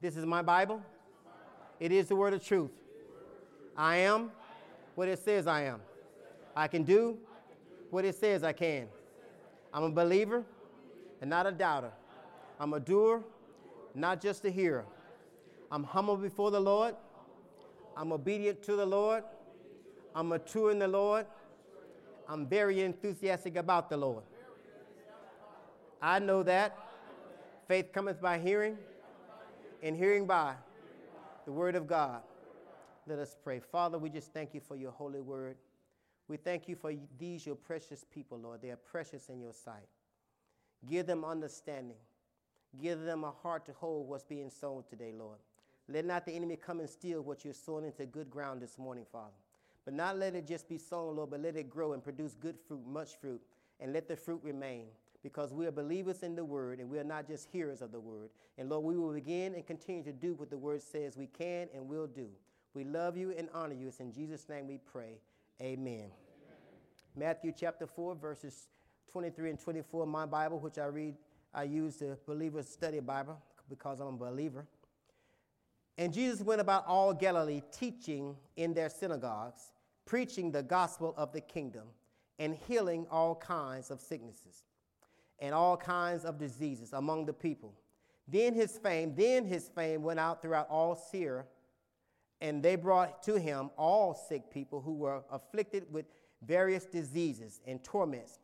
This is my Bible. It is the word of truth. I am what it says I am. I can do what it says I can. I'm a believer and not a doubter. I'm a doer, not just a hearer. I'm humble before the Lord. I'm obedient to the Lord. I'm mature in the Lord. I'm very enthusiastic about the Lord. I know that faith cometh by hearing, and hearing by the word of God. Let us pray. Father, we just thank you for your holy word. We thank you for these, your precious people, Lord. They are precious in your sight. Give them understanding. Give them a heart to hold what's being sown today, Lord. Let not the enemy come and steal what you're sowing into good ground this morning, Father. But not let it just be sown, Lord, but let it grow and produce good fruit, much fruit, and let the fruit remain. Because we are believers in the word and we are not just hearers of the word. And Lord, we will begin and continue to do what the word says we can and will do. We love you and honor you. It's in Jesus' name we pray. Amen. Amen. Matthew chapter 4, verses 23 and 24, my Bible, which I read, I use the Believer's Study Bible because I'm a believer. And Jesus went about all Galilee, teaching in their synagogues, preaching the gospel of the kingdom, and healing all kinds of sicknesses and all kinds of diseases among the people. Then his fame, then his fame went out throughout all Syria, and they brought to him all sick people who were afflicted with various diseases and torments,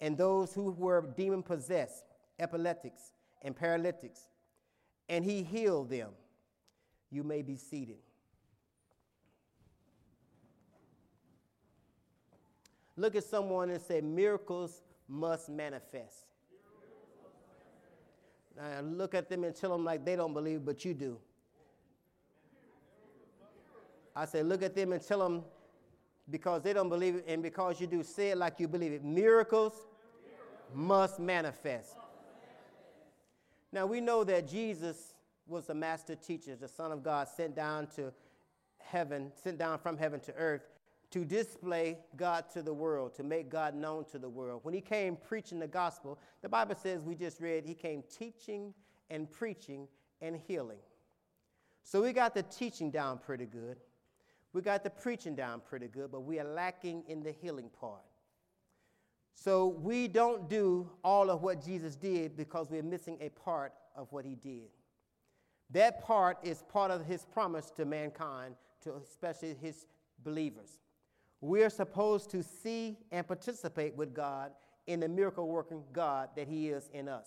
and those who were demon possessed, epileptics, and paralytics, and he healed them. You may be seated. Look at someone and say, Miracles must manifest. Now look at them and tell them like they don't believe, but you do. I say, look at them and tell them because they don't believe it, and because you do, say it like you believe it. Miracles must manifest. Now we know that Jesus was the master teacher, the Son of God, sent down to heaven, sent down from heaven to earth to display God to the world, to make God known to the world. When he came preaching the gospel, the Bible says, we just read, he came teaching and preaching and healing. So we got the teaching down pretty good. We got the preaching down pretty good, but we are lacking in the healing part. So we don't do all of what Jesus did because we're missing a part of what he did. That part is part of his promise to mankind, to especially his believers. We are supposed to see and participate with God in the miracle working God that he is in us.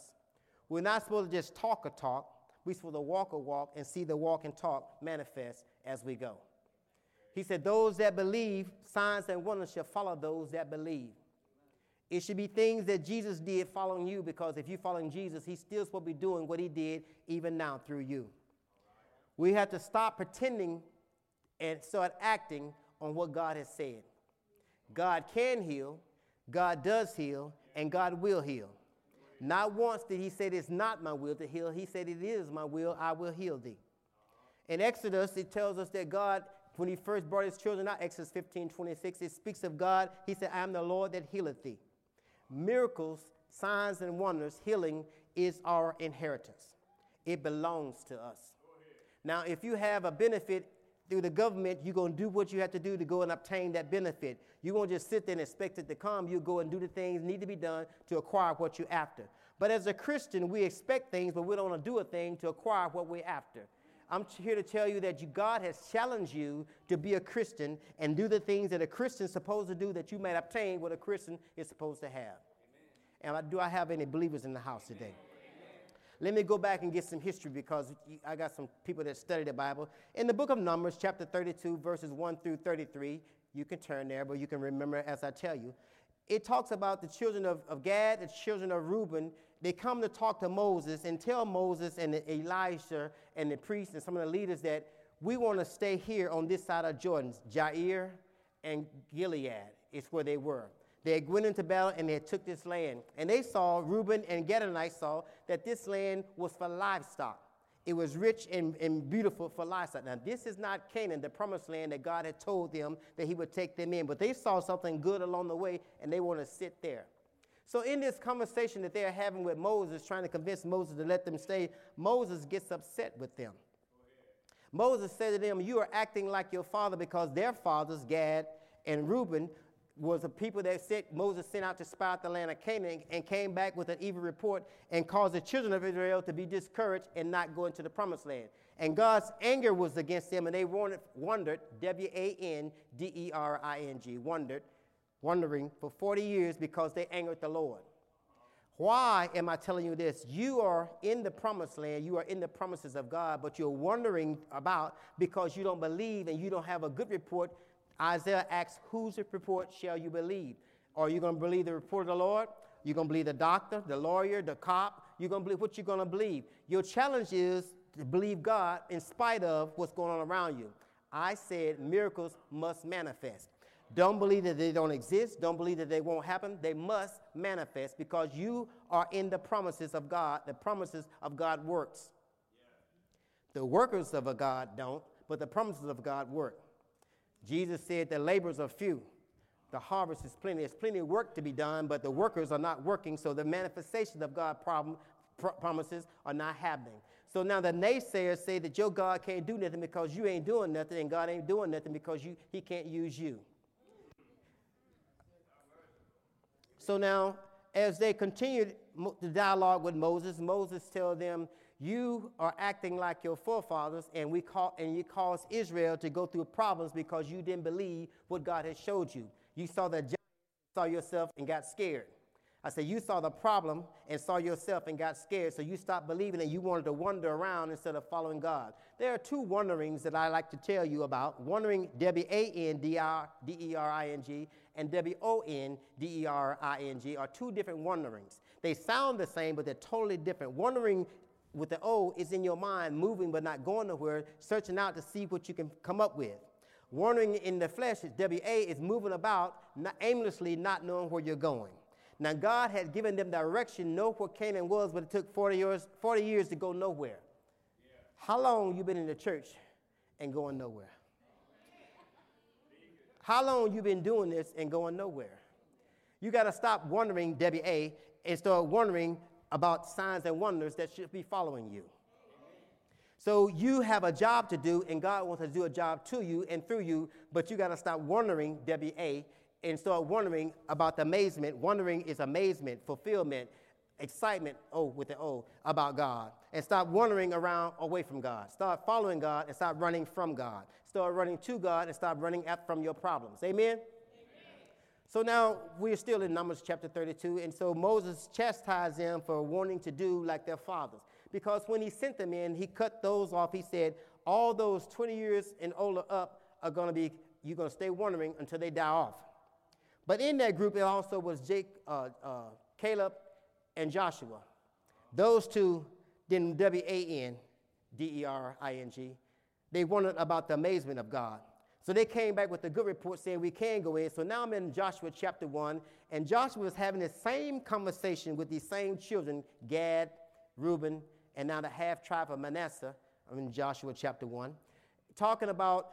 We're not supposed to just talk a talk, we're supposed to walk a walk and see the walk and talk manifest as we go. He said, Those that believe, signs and wonders shall follow those that believe. It should be things that Jesus did following you because if you're following Jesus, he's still supposed to be doing what he did even now through you. We have to stop pretending and start acting on what God has said. God can heal, God does heal, and God will heal. Not once did he say it's not my will to heal. He said it is my will, I will heal thee. In Exodus, it tells us that God, when he first brought his children out, Exodus 15, 26, it speaks of God. He said, I am the Lord that healeth thee. Miracles, signs, and wonders, healing is our inheritance. It belongs to us. Now, if you have a benefit through the government, you're going to do what you have to do to go and obtain that benefit. You won't just sit there and expect it to come. You go and do the things need to be done to acquire what you're after. But as a Christian, we expect things, but we don't want to do a thing to acquire what we're after. I'm here to tell you that you, God has challenged you to be a Christian and do the things that a Christian is supposed to do that you might obtain what a Christian is supposed to have. Amen. And do I have any believers in the house today? Let me go back and get some history because I got some people that study the Bible. In the book of Numbers, chapter 32, verses 1 through 33, you can turn there, but you can remember as I tell you. It talks about the children of, of Gad, the children of Reuben. They come to talk to Moses and tell Moses and Elijah and the priests and some of the leaders that we want to stay here on this side of Jordan. Jair and Gilead is where they were. They went into battle and they took this land. And they saw, Reuben and Gadites saw that this land was for livestock. It was rich and, and beautiful for livestock. Now, this is not Canaan, the promised land that God had told them that he would take them in. But they saw something good along the way and they want to sit there. So, in this conversation that they're having with Moses, trying to convince Moses to let them stay, Moses gets upset with them. Moses said to them, You are acting like your father because their fathers, Gad and Reuben, was the people that sent, Moses sent out to spy out the land of Canaan and came back with an evil report and caused the children of Israel to be discouraged and not go into the promised land. And God's anger was against them, and they wandered, W A N D E R I N G, wondered, wandering for 40 years because they angered the Lord. Why am I telling you this? You are in the promised land, you are in the promises of God, but you're wondering about because you don't believe and you don't have a good report. Isaiah asks, Whose report shall you believe? Are you going to believe the report of the Lord? You're going to believe the doctor, the lawyer, the cop? You're going to believe what you're going to believe. Your challenge is to believe God in spite of what's going on around you. I said miracles must manifest. Don't believe that they don't exist. Don't believe that they won't happen. They must manifest because you are in the promises of God. The promises of God works. The workers of a God don't, but the promises of God work. Jesus said the laborers are few. The harvest is plenty. There's plenty of work to be done, but the workers are not working, so the manifestations of God problem, promises are not happening. So now the naysayers say that your God can't do nothing because you ain't doing nothing, and God ain't doing nothing because you, he can't use you. So now, as they continued the dialogue with Moses, Moses tells them, "You are acting like your forefathers, and we call, and you caused Israel to go through problems because you didn't believe what God had showed you. You saw the saw yourself, and got scared." I said, You saw the problem and saw yourself and got scared, so you stopped believing and you wanted to wander around instead of following God. There are two wanderings that I like to tell you about wandering, W A N D E R I N G, and W O N D E R I N G are two different wanderings. They sound the same, but they're totally different. Wandering with the O is in your mind, moving but not going nowhere, searching out to see what you can come up with. Wandering in the flesh is W A is moving about not aimlessly, not knowing where you're going. Now God had given them direction, know what Canaan was, but it took 40 years, 40 years to go nowhere. Yeah. How long you been in the church and going nowhere? How long you been doing this and going nowhere? You got to stop wondering, W A, and start wondering about signs and wonders that should be following you. So you have a job to do, and God wants to do a job to you and through you, but you got to stop wondering, W A, and start wondering about the amazement. Wondering is amazement, fulfillment, excitement, oh, with the O, about God. And stop wandering around away from God. Start following God and stop running from God. Start running to God and stop running at, from your problems. Amen? So now we're still in Numbers chapter 32, and so Moses chastised them for wanting to do like their fathers. Because when he sent them in, he cut those off. He said, All those 20 years and older up are going to be, you're going to stay wandering until they die off. But in that group, it also was Jake, uh, uh, Caleb and Joshua. Those two, then W A N D E R I N G, they wondered about the amazement of God. So they came back with a good report saying we can go in. So now I'm in Joshua chapter 1, and Joshua is having the same conversation with these same children Gad, Reuben, and now the half tribe of Manasseh. I'm in Joshua chapter 1, talking about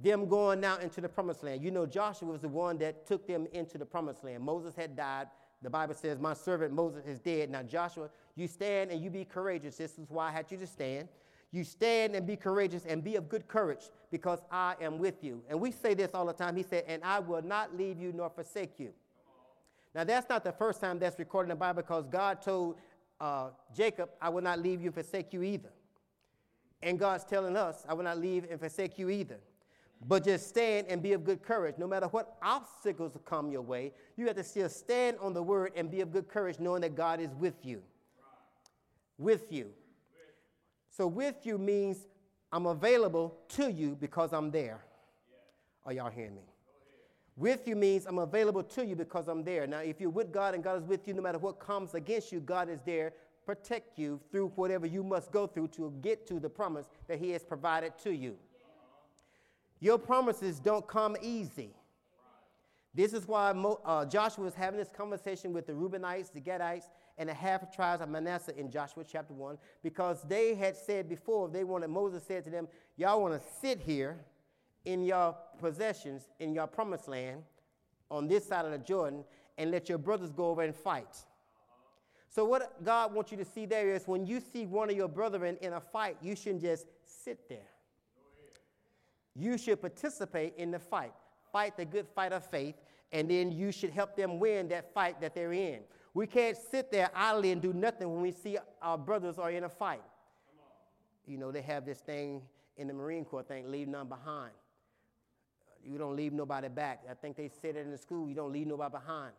them going now into the promised land. You know, Joshua was the one that took them into the promised land. Moses had died. The Bible says, My servant Moses is dead. Now, Joshua, you stand and you be courageous. This is why I had you to stand. You stand and be courageous and be of good courage because I am with you. And we say this all the time. He said, And I will not leave you nor forsake you. Now, that's not the first time that's recorded in the Bible because God told uh, Jacob, I will not leave you and forsake you either. And God's telling us, I will not leave and forsake you either. But just stand and be of good courage. No matter what obstacles come your way, you have to still stand on the word and be of good courage, knowing that God is with you. With you. So, with you means I'm available to you because I'm there. Are y'all hearing me? With you means I'm available to you because I'm there. Now, if you're with God and God is with you, no matter what comes against you, God is there, protect you through whatever you must go through to get to the promise that He has provided to you. Your promises don't come easy. This is why uh, Joshua was having this conversation with the Reubenites, the Gadites, and the half tribes of Manasseh in Joshua chapter 1, because they had said before, they wanted, Moses said to them, Y'all want to sit here in your possessions, in your promised land, on this side of the Jordan, and let your brothers go over and fight. So, what God wants you to see there is when you see one of your brethren in a fight, you shouldn't just sit there. You should participate in the fight. Fight the good fight of faith, and then you should help them win that fight that they're in. We can't sit there idly and do nothing when we see our brothers are in a fight. You know, they have this thing in the Marine Corps thing, leave none behind. You don't leave nobody back. I think they said it in the school, you don't leave nobody behind.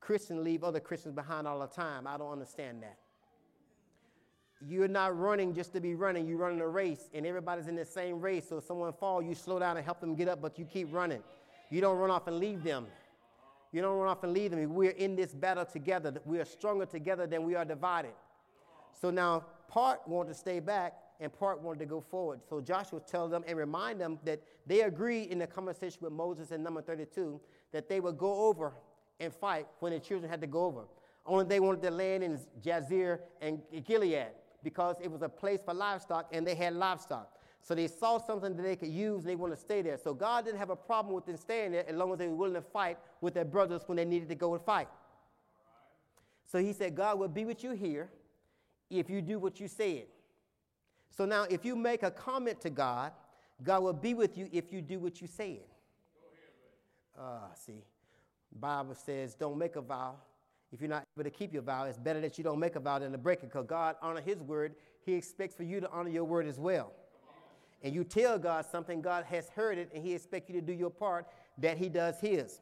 Christians leave other Christians behind all the time. I don't understand that. You're not running just to be running. You're running a race, and everybody's in the same race. So if someone falls, you slow down and help them get up, but you keep running. You don't run off and leave them. You don't run off and leave them. We're in this battle together. We are stronger together than we are divided. So now, part wanted to stay back, and part wanted to go forward. So Joshua tells them and remind them that they agreed in the conversation with Moses in number 32 that they would go over and fight when the children had to go over. Only they wanted to land in Jazer and Gilead because it was a place for livestock and they had livestock. So they saw something that they could use and they wanted to stay there. So God didn't have a problem with them staying there as long as they were willing to fight with their brothers when they needed to go and fight. So he said, God will be with you here if you do what you said. So now, if you make a comment to God, God will be with you if you do what you said. Ah, uh, see, Bible says, don't make a vow. If you're not able to keep your vow, it's better that you don't make a vow than to break it because God honor his word. He expects for you to honor your word as well. And you tell God something, God has heard it, and he expects you to do your part that he does his.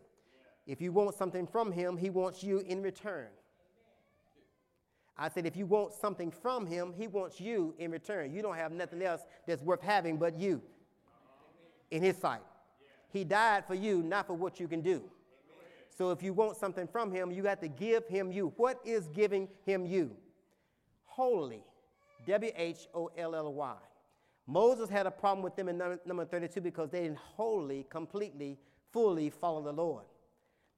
If you want something from him, he wants you in return. I said, if you want something from him, he wants you in return. You don't have nothing else that's worth having but you in his sight. He died for you, not for what you can do. So if you want something from him, you have to give him you. What is giving him you? Holy. W H O L L Y. Moses had a problem with them in number 32 because they didn't wholly, completely, fully follow the Lord.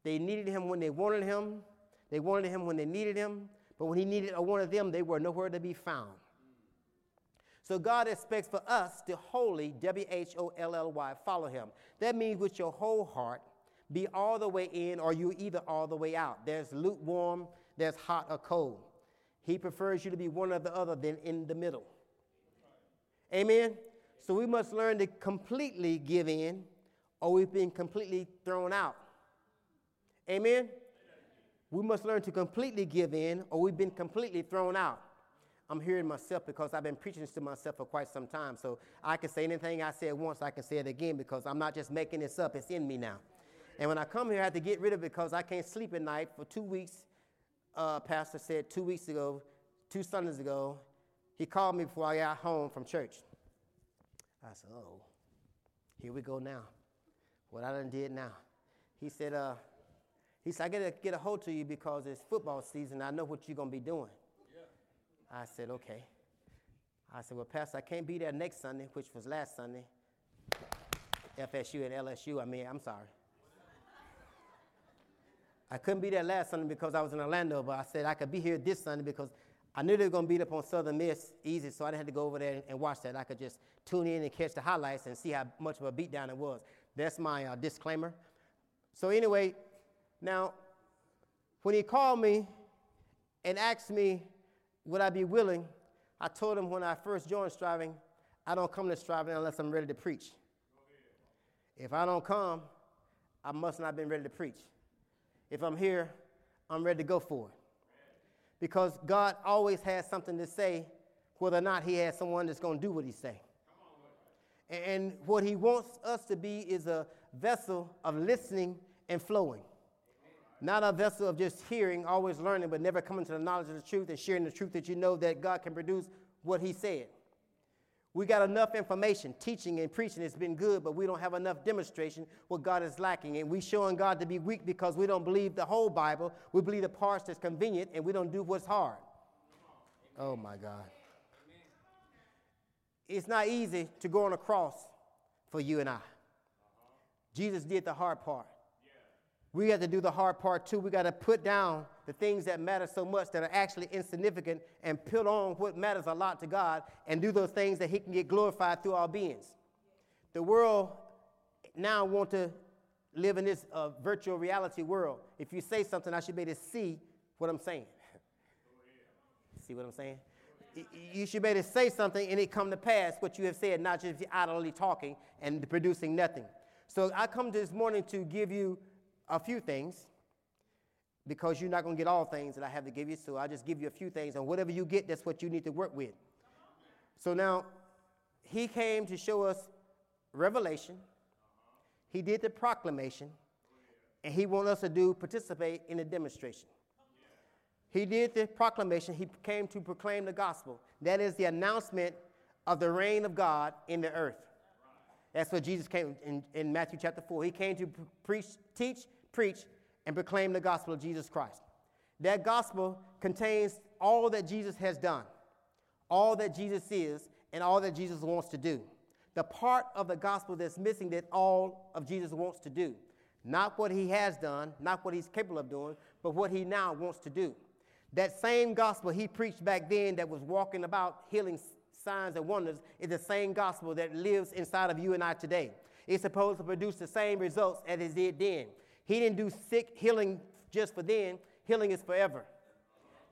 They needed him when they wanted him, they wanted him when they needed him, but when he needed or wanted them, they were nowhere to be found. So God expects for us to wholly, W H O L L Y, follow him. That means with your whole heart, be all the way in or you either all the way out. There's lukewarm, there's hot or cold. He prefers you to be one or the other than in the middle. Amen? So we must learn to completely give in or we've been completely thrown out. Amen? We must learn to completely give in, or we've been completely thrown out. I'm hearing myself because I've been preaching this to myself for quite some time. So I can say anything I said once, I can say it again because I'm not just making this up, it's in me now. And when I come here, I have to get rid of it because I can't sleep at night. For two weeks, uh, Pastor said two weeks ago, two Sundays ago, he called me before I got home from church. I said, oh, here we go now. What I done did now. He said, uh, he said, I got to get a hold to you because it's football season. I know what you're to be doing. Yeah. I said, okay. I said, well, Pastor, I can't be there next Sunday, which was last Sunday. FSU and LSU, I mean, I'm sorry. I couldn't be there last Sunday because I was in Orlando, but I said I could be here this Sunday because I knew they were going to beat up on Southern Miss easy, so I didn't have to go over there and watch that. I could just tune in and catch the highlights and see how much of a beatdown it was. That's my uh, disclaimer. So, anyway, now, when he called me and asked me, would I be willing, I told him when I first joined striving, I don't come to striving unless I'm ready to preach. If I don't come, I must not have been ready to preach. If I'm here, I'm ready to go for it. Because God always has something to say, whether or not He has someone that's going to do what He say. And what He wants us to be is a vessel of listening and flowing. Not a vessel of just hearing, always learning, but never coming to the knowledge of the truth and sharing the truth that you know that God can produce what He said. We got enough information, teaching and preaching has been good, but we don't have enough demonstration what God is lacking. And we showing God to be weak because we don't believe the whole Bible. We believe the parts that's convenient and we don't do what's hard. Oh my God. It's not easy to go on a cross for you and I. Jesus did the hard part. We got to do the hard part too. We got to put down the things that matter so much that are actually insignificant and put on what matters a lot to God and do those things that He can get glorified through our beings. The world now want to live in this uh, virtual reality world. If you say something, I should be able to see what I'm saying. see what I'm saying? You should be able to say something and it come to pass what you have said, not just idly talking and producing nothing. So I come this morning to give you a few things because you're not going to get all things that I have to give you. So I'll just give you a few things, and whatever you get, that's what you need to work with. So now, he came to show us revelation. He did the proclamation, and he wants us to do participate in the demonstration. He did the proclamation. He came to proclaim the gospel. That is the announcement of the reign of God in the earth. That's what Jesus came in, in Matthew chapter 4. He came to preach, teach, preach, and proclaim the gospel of Jesus Christ. That gospel contains all that Jesus has done, all that Jesus is, and all that Jesus wants to do. The part of the gospel that's missing that all of Jesus wants to do. Not what he has done, not what he's capable of doing, but what he now wants to do. That same gospel he preached back then that was walking about healing signs and wonders is the same gospel that lives inside of you and I today. It's supposed to produce the same results as it did then. He didn't do sick healing just for then, healing is forever.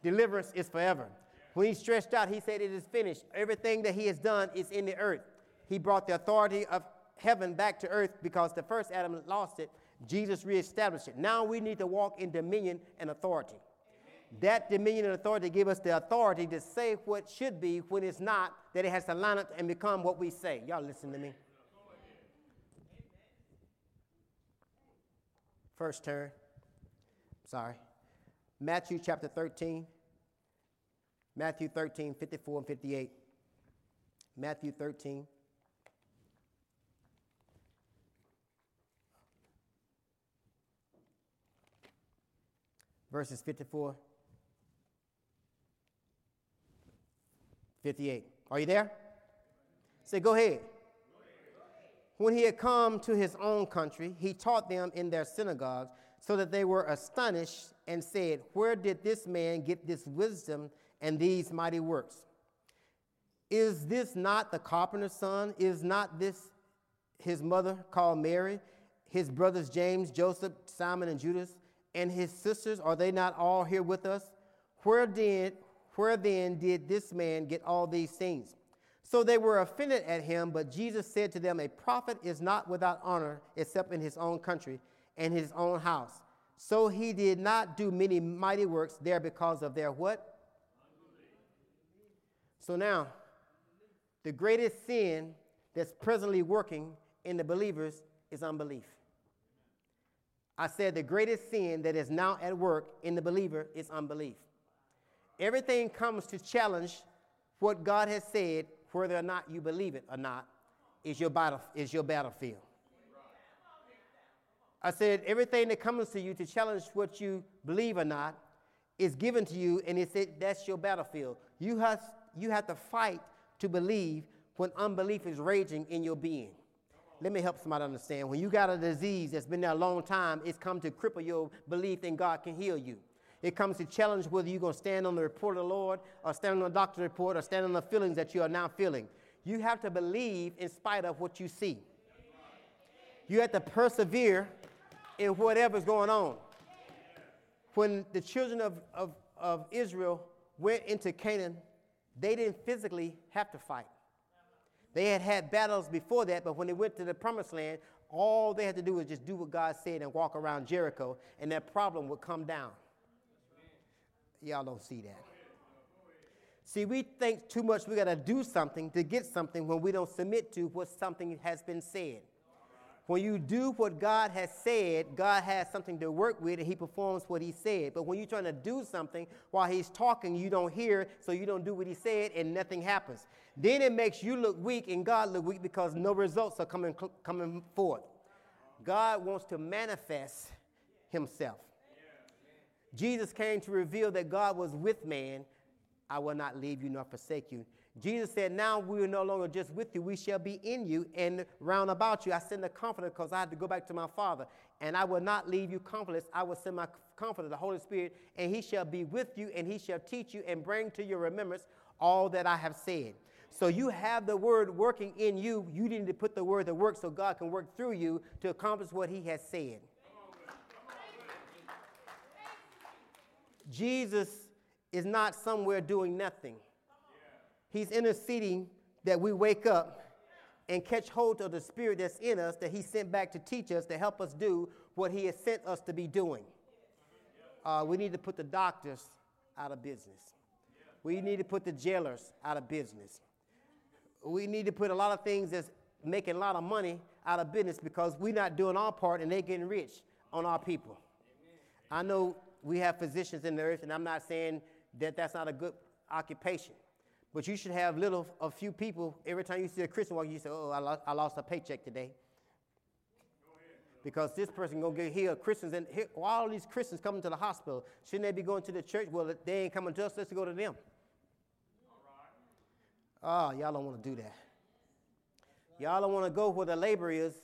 Deliverance is forever. When he stretched out, he said, It is finished. Everything that he has done is in the earth. He brought the authority of heaven back to earth because the first Adam lost it. Jesus reestablished it. Now we need to walk in dominion and authority. That dominion and authority give us the authority to say what should be when it's not, that it has to line up and become what we say. Y'all listen to me. First turn. Sorry. Matthew chapter 13. Matthew 13, 54 and 58. Matthew 13. Verses 54 58. Are you there? Say, go ahead. When he had come to his own country, he taught them in their synagogues, so that they were astonished and said, Where did this man get this wisdom and these mighty works? Is this not the carpenter's son? Is not this his mother called Mary? His brothers James, Joseph, Simon, and Judas, and his sisters, are they not all here with us? Where did, where then did this man get all these things? So they were offended at him, but Jesus said to them, A prophet is not without honor except in his own country and his own house. So he did not do many mighty works there because of their what? So now, the greatest sin that's presently working in the believers is unbelief. I said the greatest sin that is now at work in the believer is unbelief. Everything comes to challenge what God has said, whether or not you believe it or not, is your, battle, is your battlefield. I said everything that comes to you to challenge what you believe or not is given to you, and it said that's your battlefield. You have, you have to fight to believe when unbelief is raging in your being. Let me help somebody understand. When you got a disease that's been there a long time, it's come to cripple your belief that God can heal you. It comes to challenge whether you're going to stand on the report of the Lord or stand on the doctor's report or stand on the feelings that you are now feeling. You have to believe in spite of what you see. You have to persevere in whatever's going on. When the children of, of, of Israel went into Canaan, they didn't physically have to fight. They had had battles before that, but when they went to the promised land, all they had to do was just do what God said and walk around Jericho, and that problem would come down. Y'all don't see that. See, we think too much we got to do something to get something when we don't submit to what something has been said. When you do what God has said, God has something to work with and He performs what He said. But when you're trying to do something while He's talking, you don't hear, so you don't do what He said and nothing happens. Then it makes you look weak and God look weak because no results are coming, coming forth. God wants to manifest Himself. Jesus came to reveal that God was with man. I will not leave you nor forsake you. Jesus said, Now we are no longer just with you, we shall be in you and round about you. I send the comforter because I had to go back to my Father. And I will not leave you comfortless. I will send my comforter, the Holy Spirit, and he shall be with you, and he shall teach you and bring to your remembrance all that I have said. So you have the word working in you. You need to put the word to work so God can work through you to accomplish what he has said. Jesus is not somewhere doing nothing. He's interceding that we wake up and catch hold of the spirit that's in us that He sent back to teach us to help us do what He has sent us to be doing. Uh, we need to put the doctors out of business. We need to put the jailers out of business. We need to put a lot of things that's making a lot of money out of business because we're not doing our part and they're getting rich on our people. I know we have physicians in the earth, and I'm not saying that that's not a good occupation. But you should have little, a few people, every time you see a Christian walk, you say, oh, I lost, I lost a paycheck today. Because this person gonna get healed. Christians and all these Christians coming to the hospital, shouldn't they be going to the church? Well, they ain't coming to us. Let's go to them. Oh, y'all don't want to do that. Y'all don't want to go where the labor is.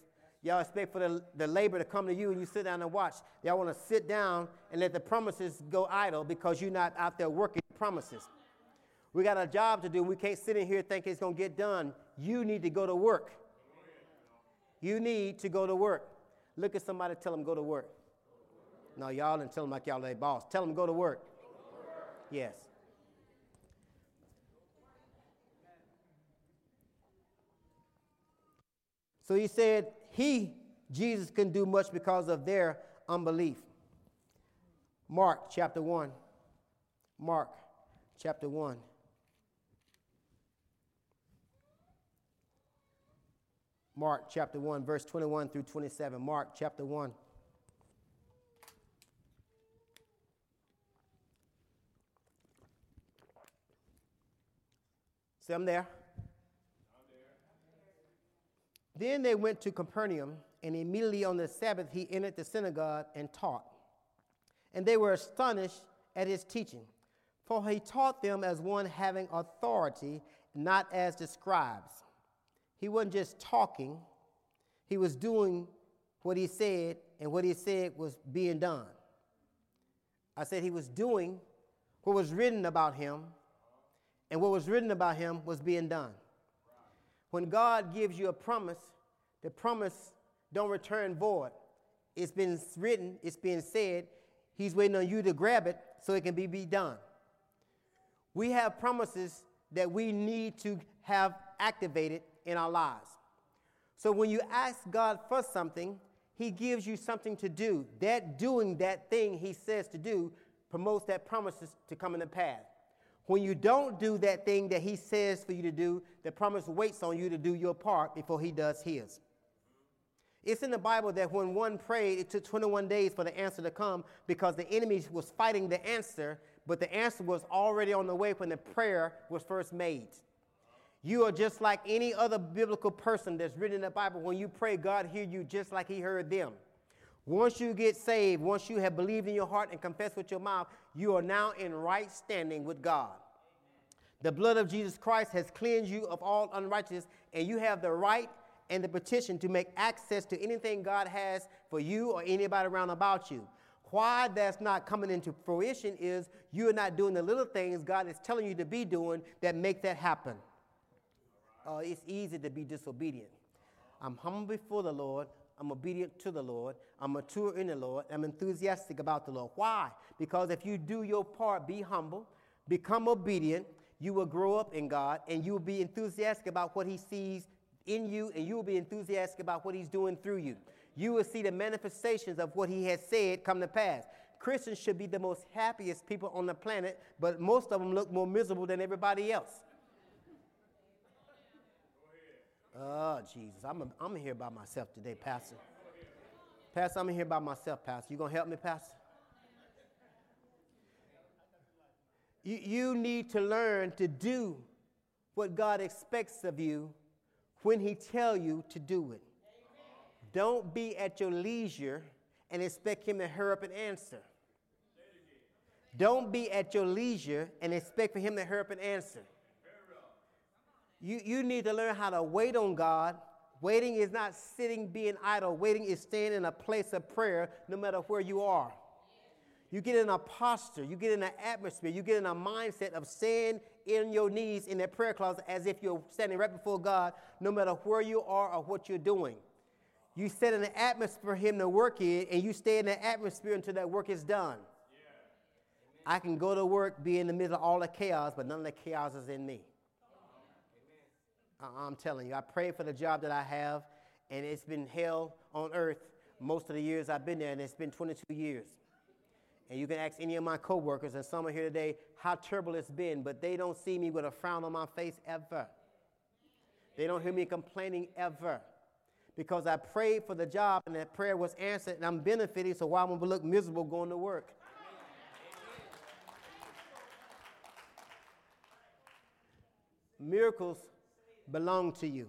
Y'all expect for the, the labor to come to you and you sit down and watch. Y'all want to sit down and let the promises go idle because you're not out there working promises. We got a job to do. We can't sit in here thinking it's going to get done. You need to go to work. You need to go to work. Look at somebody, tell them go to work. No, y'all didn't tell them like y'all their boss. Tell them go to work. Yes. So he said, He, Jesus, can do much because of their unbelief. Mark chapter 1. Mark chapter 1. Mark chapter 1, verse 21 through 27. Mark chapter 1. See, I'm there. Then they went to Capernaum, and immediately on the Sabbath he entered the synagogue and taught. And they were astonished at his teaching, for he taught them as one having authority, not as the scribes. He wasn't just talking, he was doing what he said, and what he said was being done. I said he was doing what was written about him, and what was written about him was being done. When God gives you a promise, the promise don't return void. It's been written, it's been said. He's waiting on you to grab it so it can be, be done. We have promises that we need to have activated in our lives. So when you ask God for something, He gives you something to do. That doing that thing He says to do promotes that promises to come in the path. When you don't do that thing that he says for you to do, the promise waits on you to do your part before he does his. It's in the Bible that when one prayed, it took 21 days for the answer to come because the enemy was fighting the answer, but the answer was already on the way when the prayer was first made. You are just like any other biblical person that's written in the Bible. When you pray, God hear you just like he heard them. Once you get saved, once you have believed in your heart and confessed with your mouth, you are now in right standing with God. The blood of Jesus Christ has cleansed you of all unrighteousness, and you have the right and the petition to make access to anything God has for you or anybody around about you. Why that's not coming into fruition is you're not doing the little things God is telling you to be doing that make that happen. Uh, it's easy to be disobedient. I'm humble before the Lord. I'm obedient to the Lord. I'm mature in the Lord. I'm enthusiastic about the Lord. Why? Because if you do your part, be humble, become obedient, you will grow up in God and you will be enthusiastic about what He sees in you and you will be enthusiastic about what He's doing through you. You will see the manifestations of what He has said come to pass. Christians should be the most happiest people on the planet, but most of them look more miserable than everybody else. Oh, Jesus. I'm, a, I'm here by myself today, Pastor. Pastor, I'm here by myself, Pastor. You going to help me, Pastor? You, you need to learn to do what God expects of you when He tell you to do it. Don't be at your leisure and expect Him to hurry up and answer. Don't be at your leisure and expect for Him to hurry up and answer. You, you need to learn how to wait on God. Waiting is not sitting being idle. Waiting is staying in a place of prayer no matter where you are. You get in a posture, you get in an atmosphere, you get in a mindset of staying in your knees in that prayer closet as if you're standing right before God, no matter where you are or what you're doing. You set in an atmosphere for Him to work in, and you stay in that atmosphere until that work is done. Yeah. I can go to work, be in the middle of all the chaos, but none of the chaos is in me. I'm telling you, I prayed for the job that I have, and it's been hell on earth most of the years I've been there, and it's been 22 years. And you can ask any of my coworkers, and some are here today, how terrible it's been, but they don't see me with a frown on my face ever. They don't hear me complaining ever. Because I prayed for the job, and that prayer was answered, and I'm benefiting, so why would I look miserable going to work? Miracles belong to you.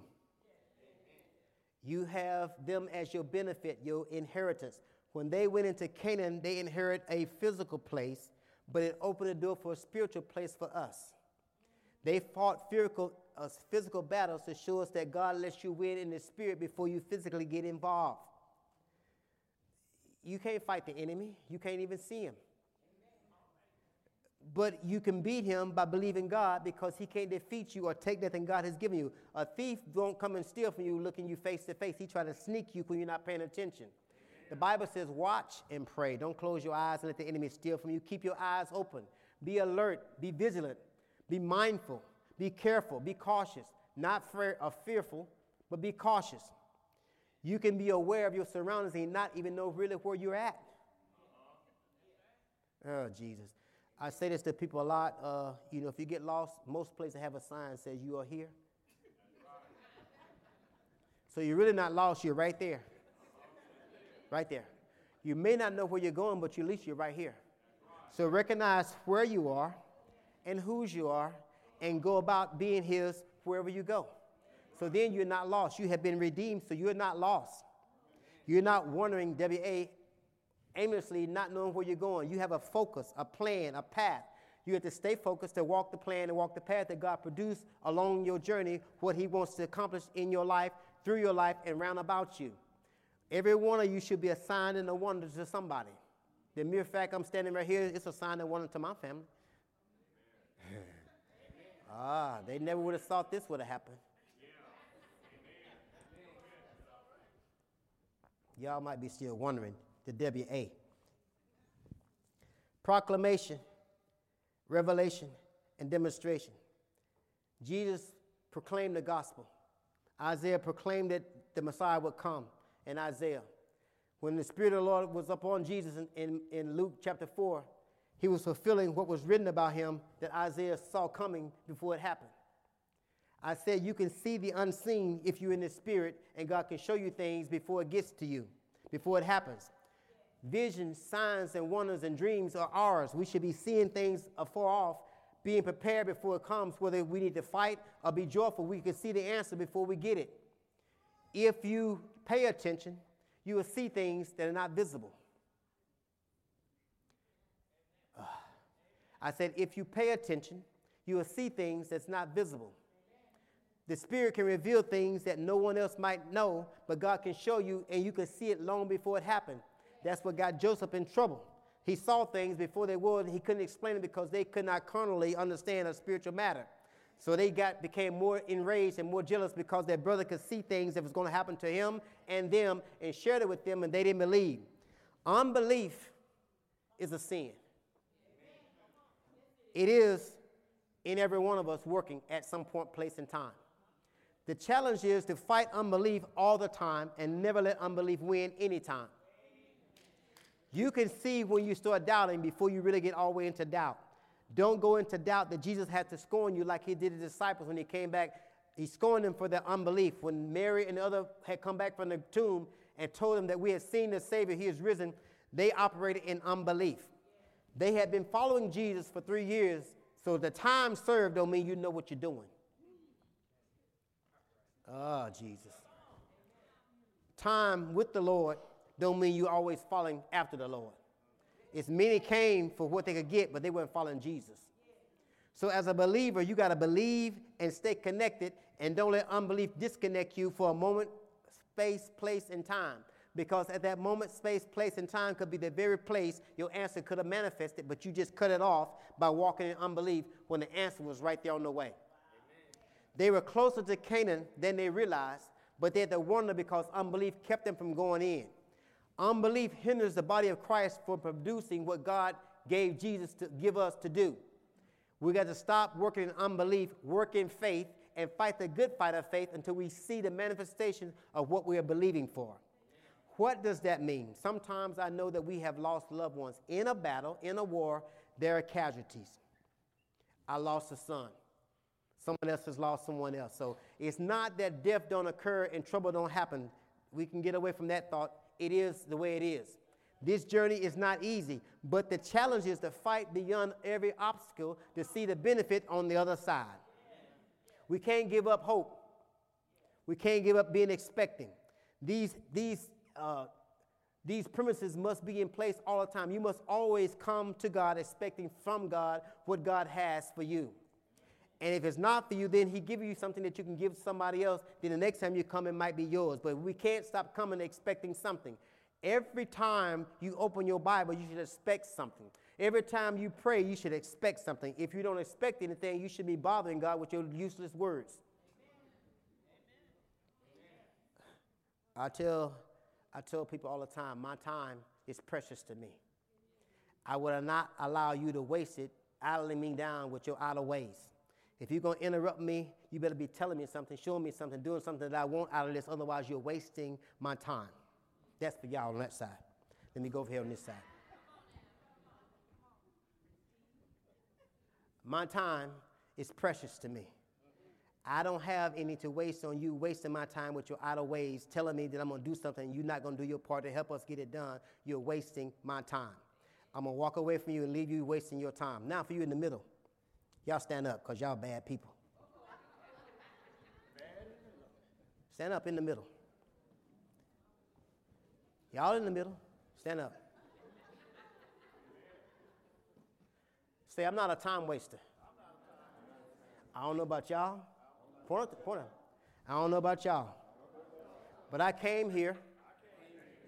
You have them as your benefit, your inheritance. When they went into Canaan, they inherit a physical place, but it opened the door for a spiritual place for us. They fought uh, physical battles to show us that God lets you win in the spirit before you physically get involved. You can't fight the enemy, you can't even see him. But you can beat him by believing God because he can't defeat you or take nothing God has given you. A thief won't come and steal from you looking you face to face. He try to sneak you when you're not paying attention. The Bible says, watch and pray. Don't close your eyes and let the enemy steal from you. Keep your eyes open. Be alert. Be vigilant. Be mindful. Be careful. Be cautious. Not fear, or fearful, but be cautious. You can be aware of your surroundings and not even know really where you're at. Oh, Jesus. I say this to people a lot. Uh, you know, if you get lost, most places have a sign that says you are here. So you're really not lost, you're right there. Right there. You may not know where you're going, but at least you're right here. So recognize where you are and whose you are and go about being his wherever you go. So then you're not lost. You have been redeemed, so you're not lost. You're not wondering, W-A, aimlessly, not knowing where you're going. You have a focus, a plan, a path. You have to stay focused to walk the plan and walk the path that God produced along your journey, what He wants to accomplish in your life, through your life, and round about you. Every one of you should be a sign and a wonder to somebody. The mere fact I'm standing right here, it's a sign and wonder to my family. ah, they never would have thought this would have happened. Y'all might be still wondering the WA. Proclamation, revelation, and demonstration. Jesus proclaimed the gospel. Isaiah proclaimed that the Messiah would come in Isaiah. When the Spirit of the Lord was upon Jesus in, in, in Luke chapter 4, he was fulfilling what was written about him that Isaiah saw coming before it happened. I said you can see the unseen if you're in the Spirit, and God can show you things before it gets to you, before it happens. Visions, signs, and wonders and dreams are ours. We should be seeing things afar off, being prepared before it comes, whether we need to fight or be joyful. We can see the answer before we get it. If you pay attention, you will see things that are not visible. Uh, I said, if you pay attention, you will see things that's not visible. The Spirit can reveal things that no one else might know, but God can show you, and you can see it long before it happened. That's what got Joseph in trouble. He saw things before they were, and he couldn't explain it because they could not carnally understand a spiritual matter. So they got became more enraged and more jealous because their brother could see things that was going to happen to him and them and shared it with them, and they didn't believe. Unbelief is a sin. It is in every one of us working at some point, place, and time. The challenge is to fight unbelief all the time and never let unbelief win anytime. You can see when you start doubting before you really get all the way into doubt. Don't go into doubt that Jesus had to scorn you like he did his disciples when he came back. He scorned them for their unbelief. When Mary and the other had come back from the tomb and told them that we had seen the Savior, he is risen, they operated in unbelief. They had been following Jesus for three years, so the time served don't mean you know what you're doing. Ah, oh, Jesus. Time with the Lord don't mean you're always following after the Lord. It's many came for what they could get, but they weren't following Jesus. So as a believer, you got to believe and stay connected and don't let unbelief disconnect you for a moment, space, place, and time. Because at that moment, space, place, and time could be the very place your answer could have manifested, but you just cut it off by walking in unbelief when the answer was right there on the way. Amen. They were closer to Canaan than they realized, but they had to wonder because unbelief kept them from going in. Unbelief hinders the body of Christ from producing what God gave Jesus to give us to do. We got to stop working in unbelief, work in faith, and fight the good fight of faith until we see the manifestation of what we are believing for. What does that mean? Sometimes I know that we have lost loved ones in a battle, in a war, there are casualties. I lost a son. Someone else has lost someone else. So it's not that death don't occur and trouble don't happen. We can get away from that thought. It is the way it is. This journey is not easy, but the challenge is to fight beyond every obstacle to see the benefit on the other side. We can't give up hope. We can't give up being expecting. These, these, uh, these premises must be in place all the time. You must always come to God expecting from God what God has for you. And if it's not for you, then He give you something that you can give somebody else. Then the next time you come, it might be yours. But we can't stop coming expecting something. Every time you open your Bible, you should expect something. Every time you pray, you should expect something. If you don't expect anything, you should be bothering God with your useless words. I tell, I tell people all the time, my time is precious to me. I will not allow you to waste it idling me down with your idle ways. If you're going to interrupt me, you better be telling me something, showing me something, doing something that I want out of this. Otherwise, you're wasting my time. That's for y'all on that side. Let me go over here on this side. My time is precious to me. I don't have any to waste on you wasting my time with your idle ways, telling me that I'm going to do something you're not going to do your part to help us get it done. You're wasting my time. I'm going to walk away from you and leave you wasting your time. Now, for you in the middle, y'all stand up because y'all bad people. Stand up in the middle. Y'all in the middle, stand up. Say, I'm not a time waster. I don't know about y'all. Point, point. I don't know about y'all. But I came here.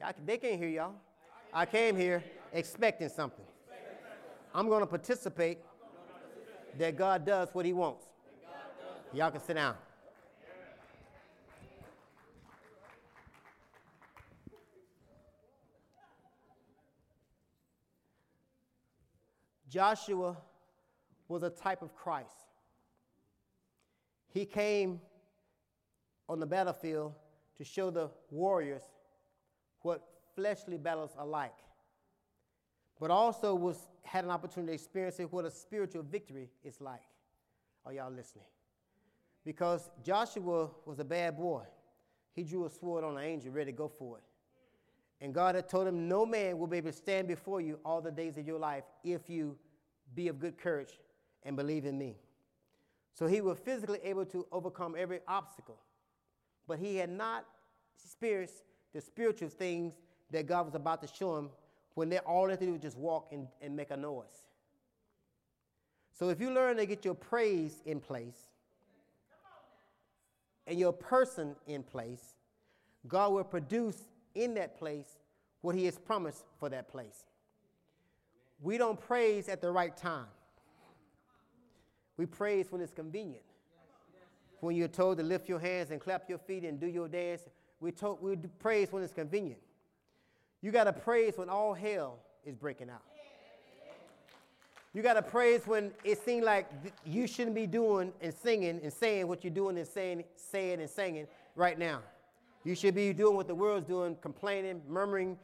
I, they can't hear y'all. I came here expecting something. I'm going to participate that God does what He wants. Y'all can sit down. Joshua was a type of Christ. He came on the battlefield to show the warriors what fleshly battles are like, but also was, had an opportunity to experience what a spiritual victory is like. Are y'all listening? Because Joshua was a bad boy. He drew a sword on an angel, ready to go for it. And God had told him, No man will be able to stand before you all the days of your life if you be of good courage and believe in me. So he was physically able to overcome every obstacle, but he had not experienced the spiritual things that God was about to show him when they all they do is just walk and, and make a noise. So if you learn to get your praise in place and your person in place, God will produce in that place what He has promised for that place. We don't praise at the right time. We praise when it's convenient. When you're told to lift your hands and clap your feet and do your dance, we, we praise when it's convenient. You got to praise when all hell is breaking out. You got to praise when it seems like you shouldn't be doing and singing and saying what you're doing and saying, saying and singing right now. You should be doing what the world's doing, complaining, murmuring,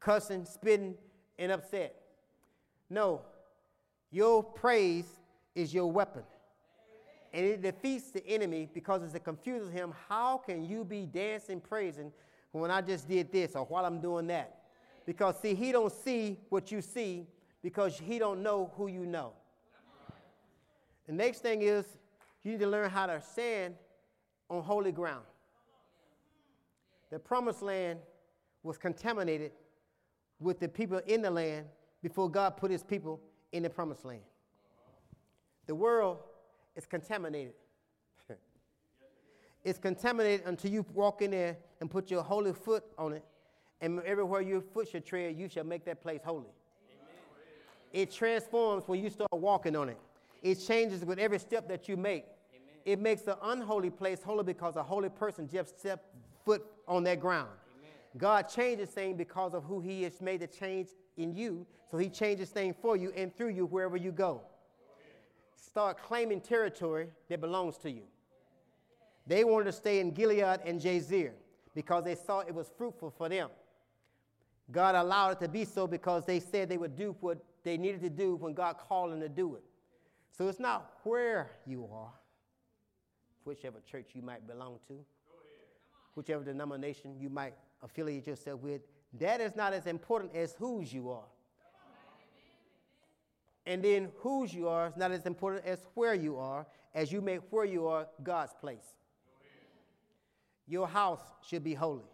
cussing, spitting, and upset. No, your praise is your weapon. And it defeats the enemy because it confuses him. How can you be dancing, praising when I just did this or while I'm doing that? Because see, he don't see what you see because he don't know who you know. The next thing is you need to learn how to stand on holy ground. The promised land was contaminated with the people in the land before God put his people in the promised land. The world is contaminated. it's contaminated until you walk in there and put your holy foot on it, and everywhere your foot should tread, you shall make that place holy. Amen. It transforms when you start walking on it. It changes with every step that you make. Amen. It makes the unholy place holy because a holy person just step foot on that ground. Amen. God changes things because of who He has made the change in you, so He changes things for you and through you wherever you go. Start claiming territory that belongs to you. They wanted to stay in Gilead and Jazer because they saw it was fruitful for them. God allowed it to be so because they said they would do what they needed to do when God called them to do it. So it's not where you are, whichever church you might belong to, whichever denomination you might affiliate yourself with. That is not as important as whose you are. And then whose you are is not as important as where you are, as you make where you are God's place. Your house should be holy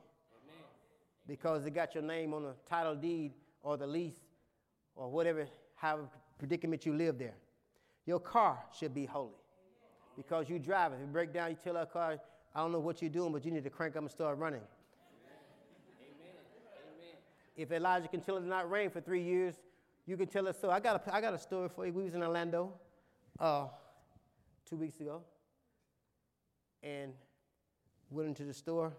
because it got your name on the title deed or the lease or whatever, predicament you live there. Your car should be holy because you drive it. If you break down, you tell that car, I don't know what you're doing, but you need to crank up and start running. Amen. Amen. If Elijah can tell it not rain for three years, you can tell us so. I got a, I got a story for you. We was in Orlando uh, two weeks ago, and went into the store.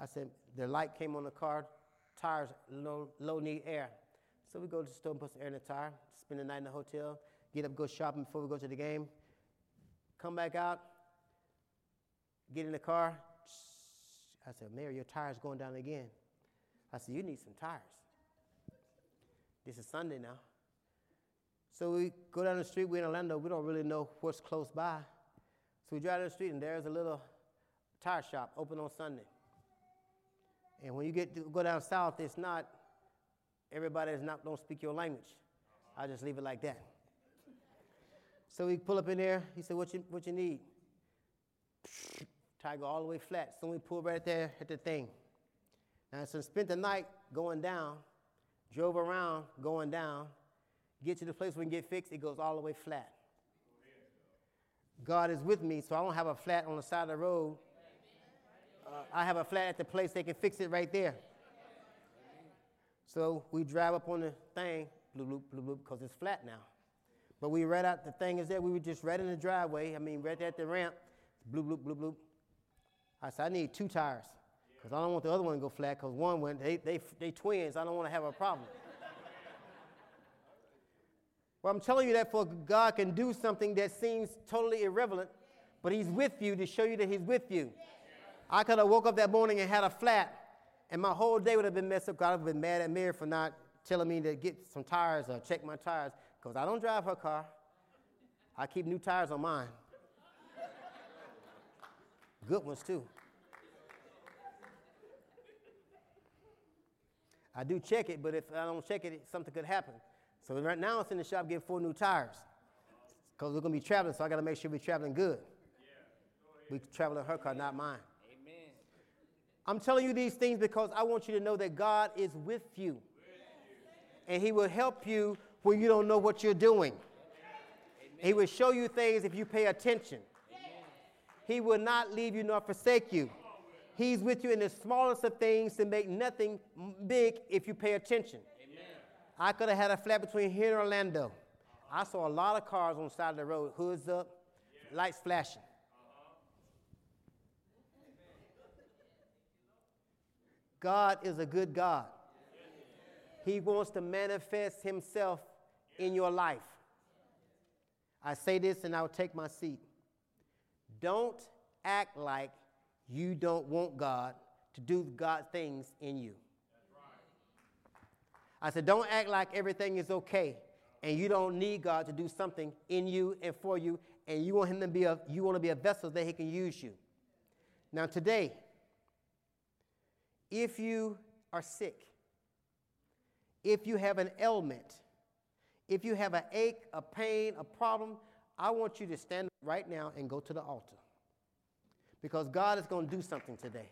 I said the light came on the car, tires low, low need air. So we go to the store and put some air in the tire, spend the night in the hotel, get up, go shopping before we go to the game, come back out, get in the car. I said, Mary, your tire's going down again. I said, you need some tires. This is Sunday now. So we go down the street. We're in Orlando. We don't really know what's close by. So we drive down the street, and there's a little tire shop open on Sunday. And when you get to go down south, it's not everybody is not don't speak your language. I'll just leave it like that. So we pull up in there. He said, "What you what you need?" Tire go all the way flat. So we pull right there at the thing. Now, so spent the night going down drove around going down, get to the place where we can get fixed, it goes all the way flat. God is with me, so I don't have a flat on the side of the road. I have a flat at the place they can fix it right there. So we drive up on the thing, bloop, bloop, bloop, bloop, because it's flat now. But we right out, the thing is that we were just right in the driveway, I mean, right at the ramp, bloop, bloop, bloop, bloop. I said, I need two tires. Because I don't want the other one to go flat because one went, they, they, they twins. I don't want to have a problem. well, I'm telling you that for God can do something that seems totally irrelevant, but He's with you to show you that He's with you. I could have woke up that morning and had a flat, and my whole day would have been messed up. God would have been mad at Mary for not telling me to get some tires or check my tires because I don't drive her car. I keep new tires on mine. Good ones, too. I do check it, but if I don't check it, something could happen. So right now, it's in the shop getting four new tires because we're going to be traveling, so I got to make sure we're traveling good. Yeah. We travel in her car, not mine. I'm telling you these things because I want you to know that God is with you. And He will help you when you don't know what you're doing. Amen. He will show you things if you pay attention. Amen. He will not leave you nor forsake you. He's with you in the smallest of things to make nothing big if you pay attention. Amen. I could have had a flat between here and Orlando. I saw a lot of cars on the side of the road, hoods up, lights flashing. God is a good God. He wants to manifest Himself in your life. I say this and I'll take my seat. Don't act like you don't want God to do God things in you. I said, don't act like everything is okay and you don't need God to do something in you and for you, and you want him to be a you want to be a vessel that he can use you. Now today, if you are sick, if you have an ailment, if you have an ache, a pain, a problem, I want you to stand right now and go to the altar because God is going to do something today.